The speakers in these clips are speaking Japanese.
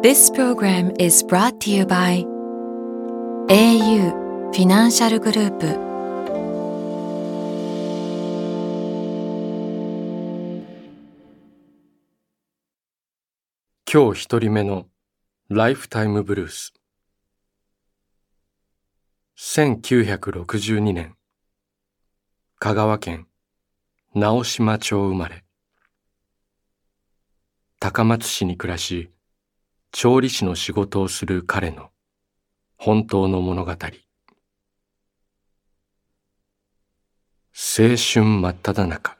This program is brought to you by au フィナンシャルグループ今日一人目のライフタイムブルース1962年香川県直島町生まれ高松市に暮らし調理師の仕事をする彼の本当の物語。青春真っ只中。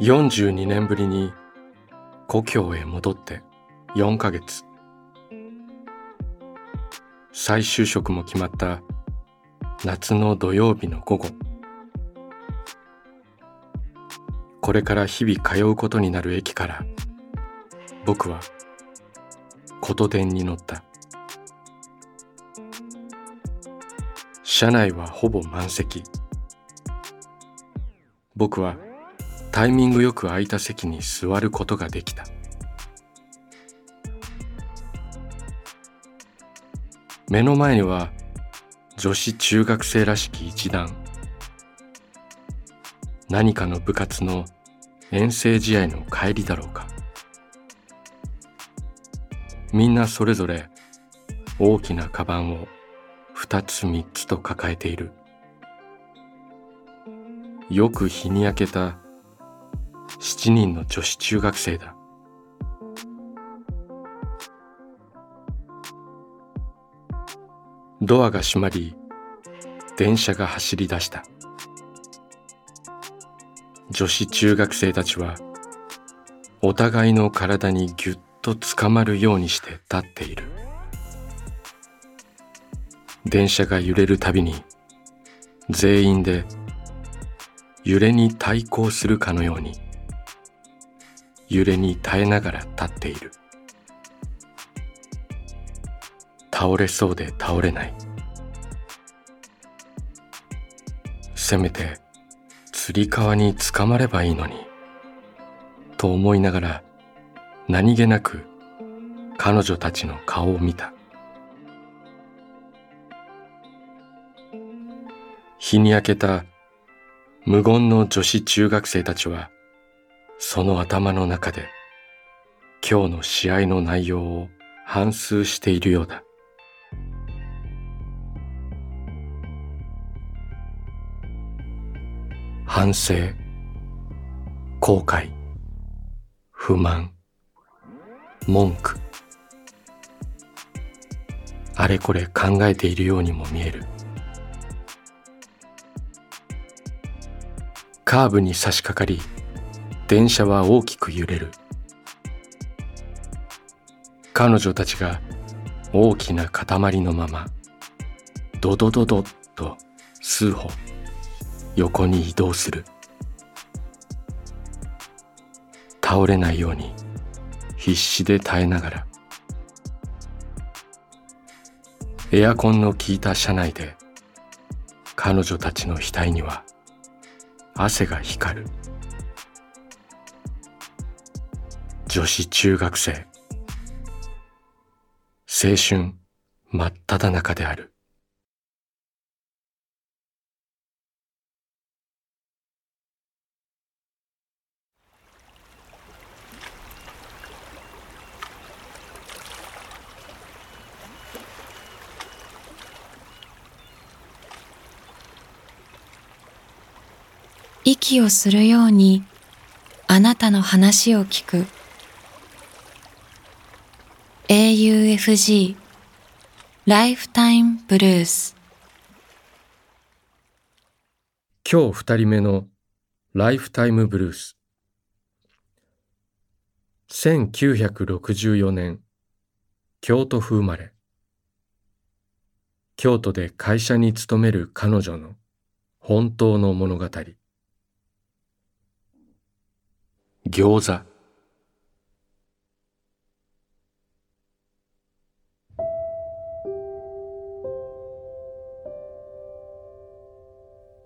42年ぶりに故郷へ戻って4ヶ月。再就職も決まった夏の土曜日の午後。これから日々通うことになる駅から僕は琴電に乗った。車内はほぼ満席。僕はタイミングよく空いた席に座ることができた。目の前には女子中学生らしき一団。何かの部活の遠征試合の帰りだろうか。みんなそれぞれ大きなカバンを二つ三つと抱えている。よく日に焼けた七人の女子中学生だ。ドアが閉まり電車が走り出した。女子中学生たちはお互いの体にぎゅっとつかまるようにして立っている。電車が揺れるたびに全員で揺れに対抗するかのように揺れに耐えながら立っている。倒れそうで倒れない。せめてつり革につかまればいいのにと思いながら何気なく彼女たちの顔を見た。日に焼けた無言の女子中学生たちはその頭の中で今日の試合の内容を反芻しているようだ。反省後悔不満文句あれこれ考えているようにも見える。カーブに差し掛かり電車は大きく揺れる。彼女たちが大きな塊のままドドドドと数歩。横に移動する。倒れないように必死で耐えながら。エアコンの効いた車内で彼女たちの額には汗が光る。女子中学生。青春真っ只中である。息をするようにあなたの話を聞く。AUFG ライフタイムブルース今日二人目のライフタイムブルース1964年京都府生まれ。京都で会社に勤める彼女の本当の物語。餃子。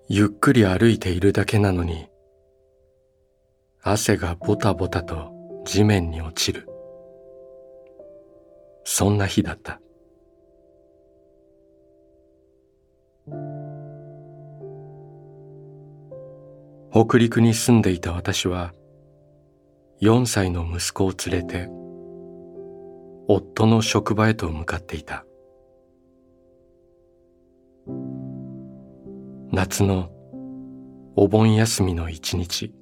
ゆっくり歩いているだけなのに汗がボタボタと地面に落ちる。そんな日だった。北陸に住んでいた私は4歳の息子を連れて夫の職場へと向かっていた。夏のお盆休みの一日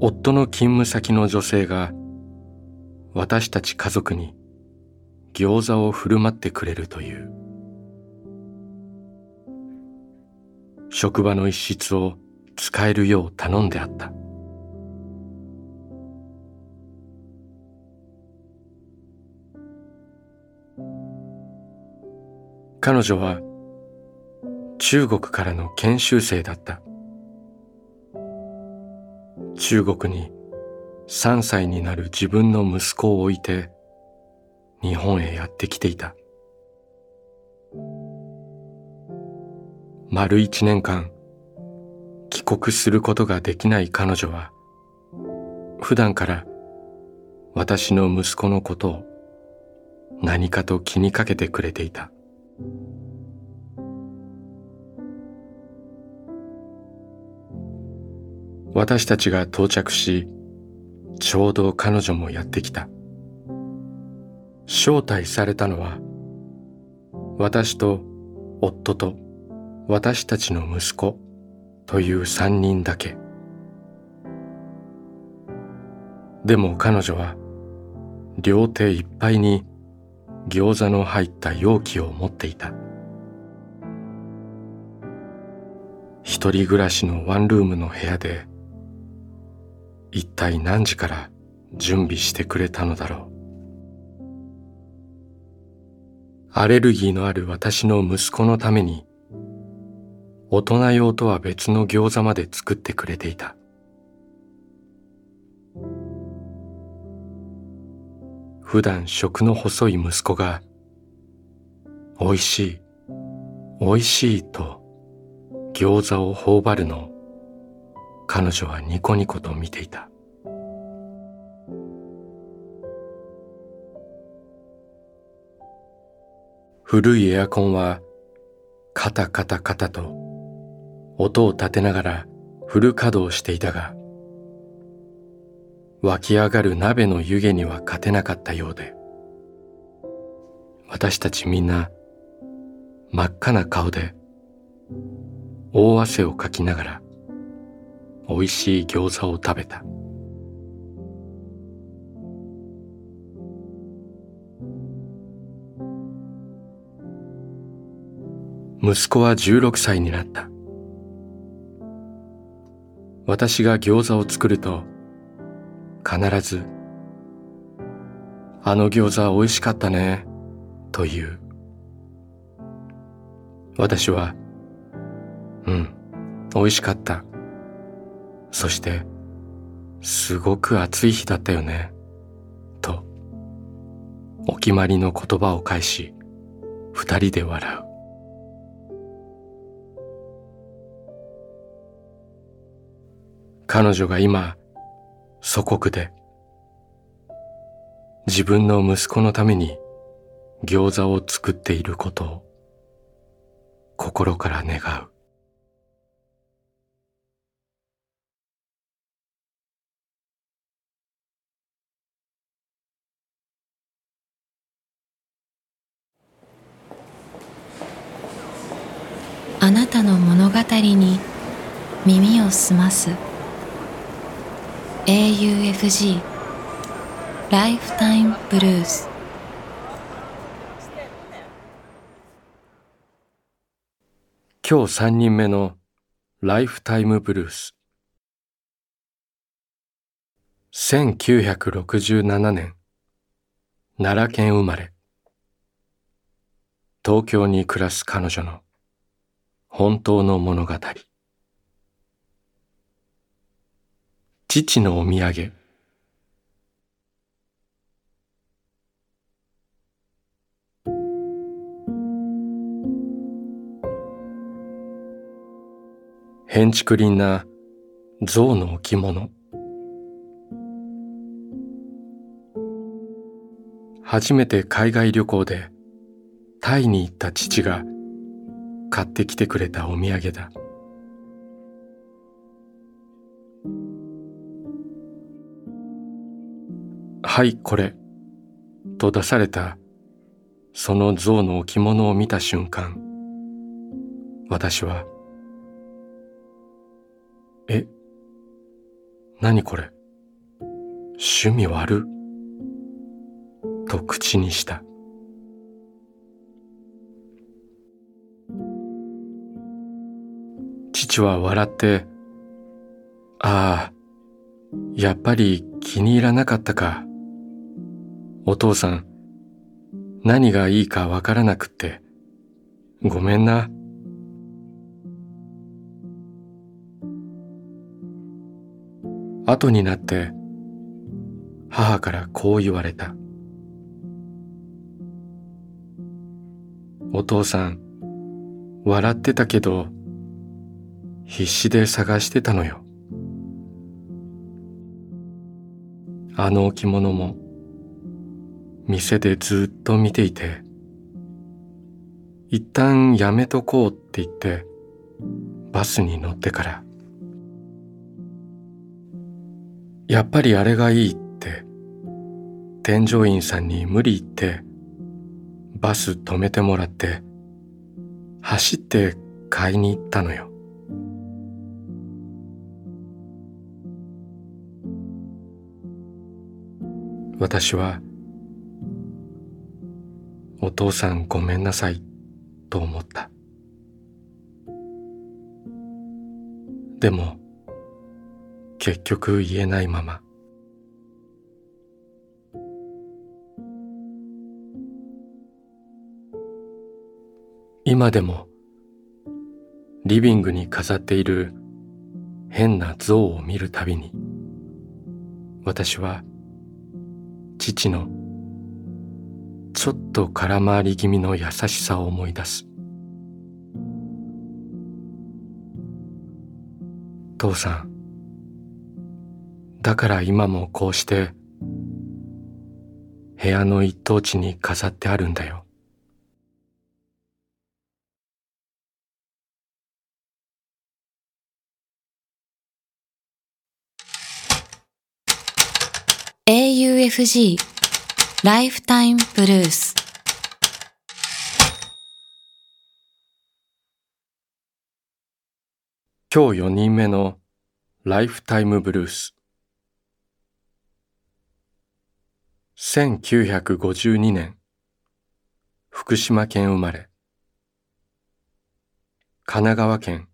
夫の勤務先の女性が私たち家族に餃子を振る舞ってくれるという。職場の一室を使えるよう頼んであった。彼女は中国からの研修生だった。中国に3歳になる自分の息子を置いて日本へやってきていた。丸一年間帰国することができない彼女は普段から私の息子のことを何かと気にかけてくれていた。私たちが到着しちょうど彼女もやってきた。招待されたのは私と夫と私たちの息子。という三人だけ。でも彼女は両手いっぱいに餃子の入った容器を持っていた。一人暮らしのワンルームの部屋で一体何時から準備してくれたのだろう。アレルギーのある私の息子のために大人用とは別の餃子まで作ってくれていた。普段食の細い息子が美味しい美味しいと餃子を頬張るのを彼女はニコニコと見ていた。古いエアコンはカタカタカタと音を立てながらフル稼働していたが湧き上がる鍋の湯気には勝てなかったようで私たちみんな真っ赤な顔で大汗をかきながら美味しい餃子を食べた。息子は16歳になった。私が餃子を作ると必ずあの餃子美味しかったねという。私はうん美味しかった。そしてすごく暑い日だったよねとお決まりの言葉を返し二人で笑う。彼女が今祖国で自分の息子のために餃子を作っていることを心から願う。あなたの物語に耳を澄ます。AUFG ライフタイムブルース今日三人目のライフタイムブルース1967年奈良県生まれ東京に暮らす彼女の本当の物語父のお土産。変築林な象の置物。初めて海外旅行でタイに行った父が買ってきてくれたお土産だ。はいこれと出されたその象の置物を見た瞬間私はえ、何これ趣味悪と口にした。父は笑って、ああ、やっぱり気に入らなかったか。お父さん、何がいいかわからなくって、ごめんな。後になって母からこう言われた。お父さん、笑ってたけど、必死で探してたのよ。あの置物も、店でずっと見ていて、一旦やめとこうって言って、バスに乗ってから、やっぱりあれがいいって添乗員さんに無理言ってバス止めてもらって走って買いに行ったのよ。私はお父さんごめんなさいと思った。でも結局言えないまま。今でもリビングに飾っている変な像を見るたびに私は父のちょっと空回り気味の優しさを思い出す。父さん。だから今もこうして部屋の一等地に飾ってあるんだよ。AUFG ライフタイムブルース今日4人目のライフタイムブルース1952年、福島県生まれ、神奈川県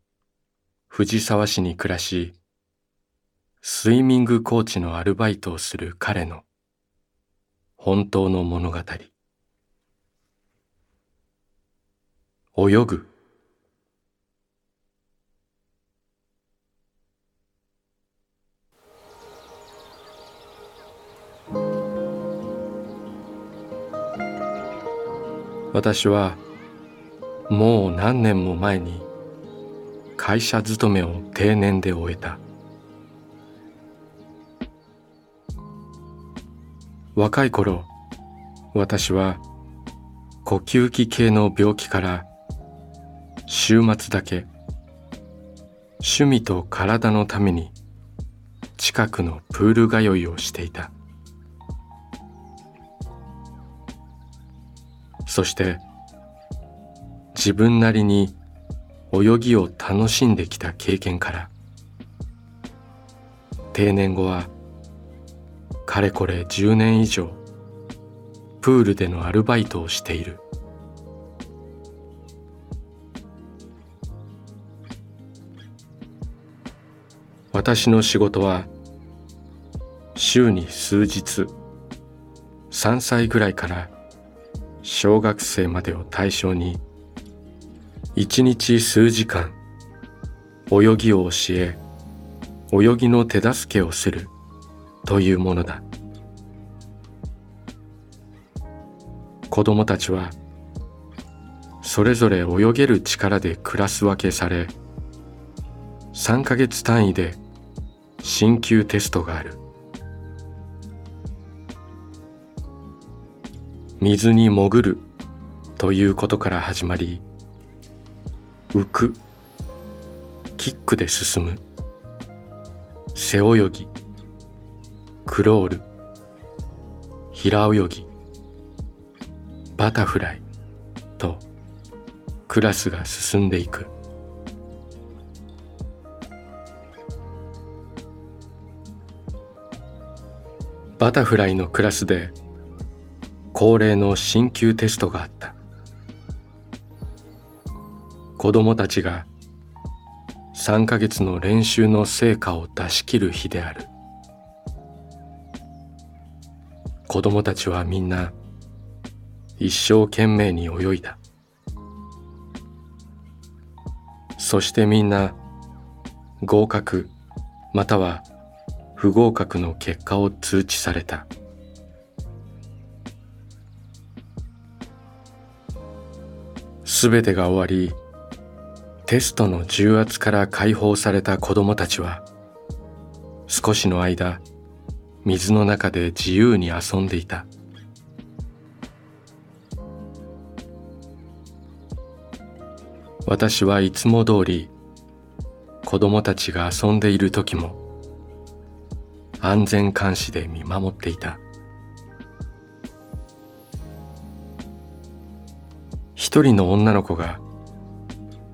藤沢市に暮らし、スイミングコーチのアルバイトをする彼の本当の物語。泳ぐ私はもう何年も前に会社勤めを定年で終えた若い頃私は呼吸器系の病気から週末だけ趣味と体のために近くのプール通いをしていた。そして自分なりに泳ぎを楽しんできた経験から定年後はかれこれ10年以上プールでのアルバイトをしている。私の仕事は週に数日3歳ぐらいから小学生までを対象に一日数時間泳ぎを教え泳ぎの手助けをする。というものだ。子供たちはそれぞれ泳げる力でクラス分けされ3ヶ月単位で進級テストがある。水に潜るということから始まり浮くキックで進む。背泳ぎ。クロール平泳ぎバタフライとクラスが進んでいく。バタフライのクラスで恒例の進級テストがあった。子供たちが3ヶ月の練習の成果を出し切る日である。子供たちはみんな一生懸命に泳いだそしてみんな合格または不合格の結果を通知された。すべてが終わり、テストの重圧から解放された子供たちは、少しの間、水の中で自由に遊んでいた。私はいつも通り、子供たちが遊んでいる時も、安全監視で見守っていた。一人の女の子が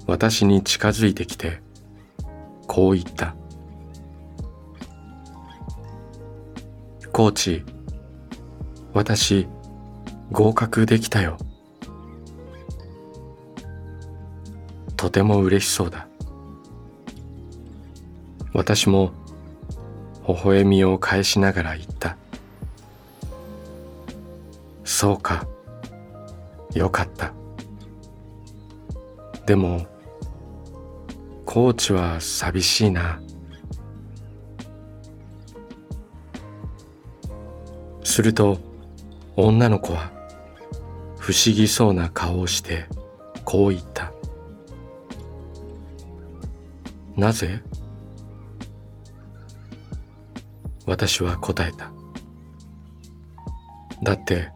私に近づいてきてこう言った「コーチ私合格できたよ」とても嬉しそうだ。私も微笑みを返しながら言った。そうか。よかった。でもコーチは寂しいな。すると女の子は不思議そうな顔をしてこう言った。なぜ？私は答えた。だって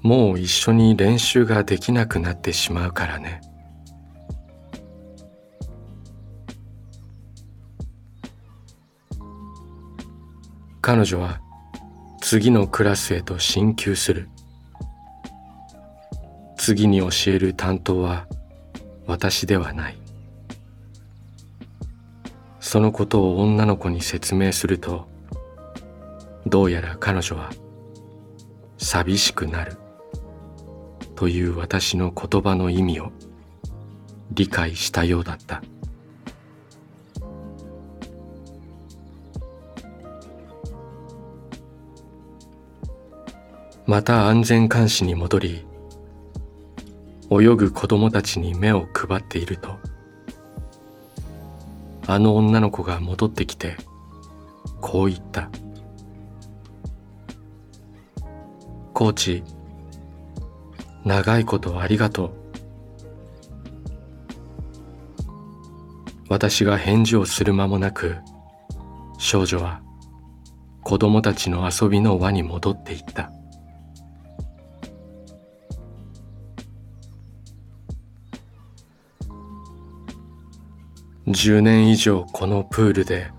もう一緒に練習ができなくなってしまうからね。彼女は次のクラスへと進級する。次に教える担当は私ではない。そのことを女の子に説明するとどうやら彼女は寂しくなる。という私の言葉の意味を理解したようだった。また安全監視に戻り泳ぐ子供たちに目を配っているとあの女の子が戻ってきてこう言った「コーチ長いことありがとう。私が返事をする間もなく、少女は子供たちの遊びの輪に戻っていった。10年以上このプールで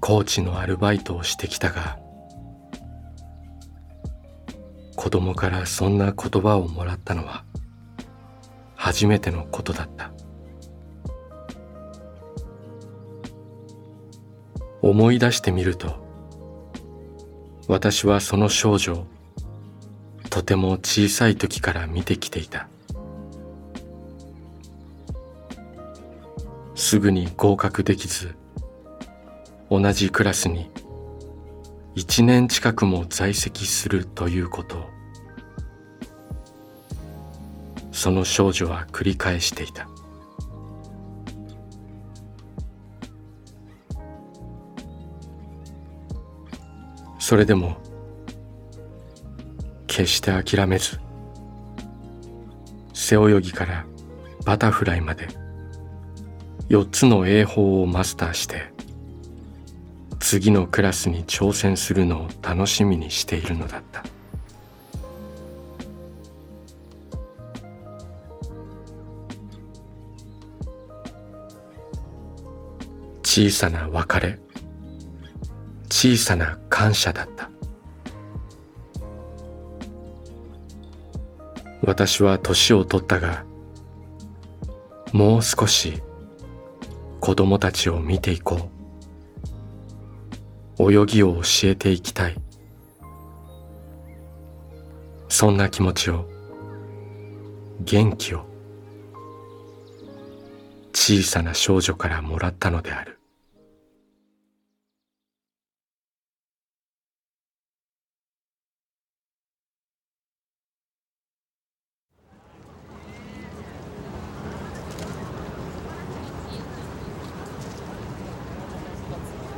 コーチのアルバイトをしてきたが、子供からそんな言葉をもらったのは初めてのことだった。思い出してみると私はその少女をとても小さい時から見てきていた。すぐに合格できず同じクラスに一年近くも在籍するということ。その少女は繰り返していた。それでも決して諦めず背泳ぎからバタフライまで4つの英法をマスターして次のクラスに挑戦するのを楽しみにしているのだった。小さな別れ小さな感謝だった。私は年を取ったがもう少し子供たちを見ていこう。泳ぎを教えていきたい。そんな気持ちを元気を小さな少女からもらったのである。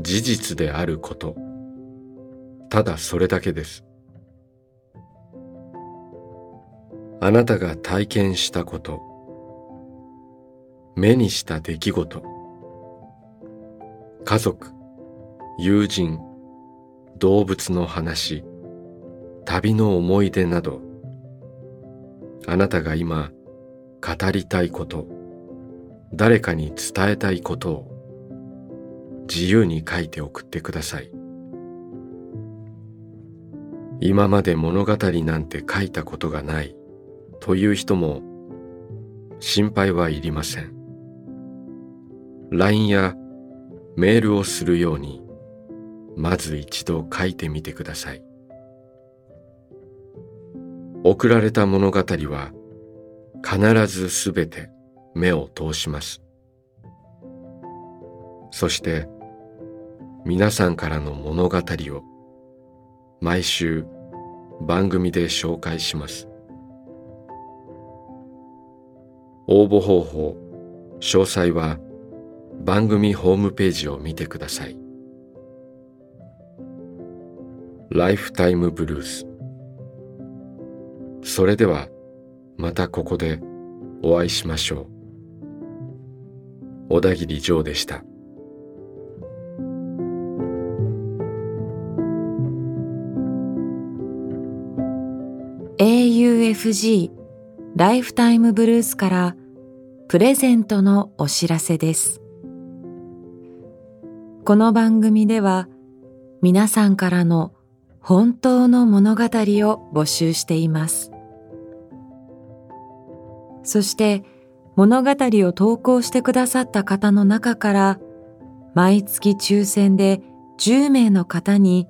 事実であること。ただそれだけです。あなたが体験したこと、目にした出来事、家族、友人、動物の話、旅の思い出など、あなたが今語りたいこと、誰かに伝えたいことを。自由に書いて送ってください。今まで物語なんて書いたことがないという人も心配はいりません。LINE やメールをするようにまず一度書いてみてください。送られた物語は必ずすべて目を通します。そして皆さんからの物語を毎週番組で紹介します。応募方法、詳細は番組ホームページを見てください。ライフタイムブルース。それではまたここでお会いしましょう。小田切ジョーでした。FG ライフタイムブルースからプレゼントのお知らせです。この番組では皆さんからの本当の物語を募集しています。そして物語を投稿してくださった方の中から毎月抽選で10名の方に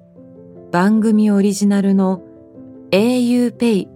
番組オリジナルの auPay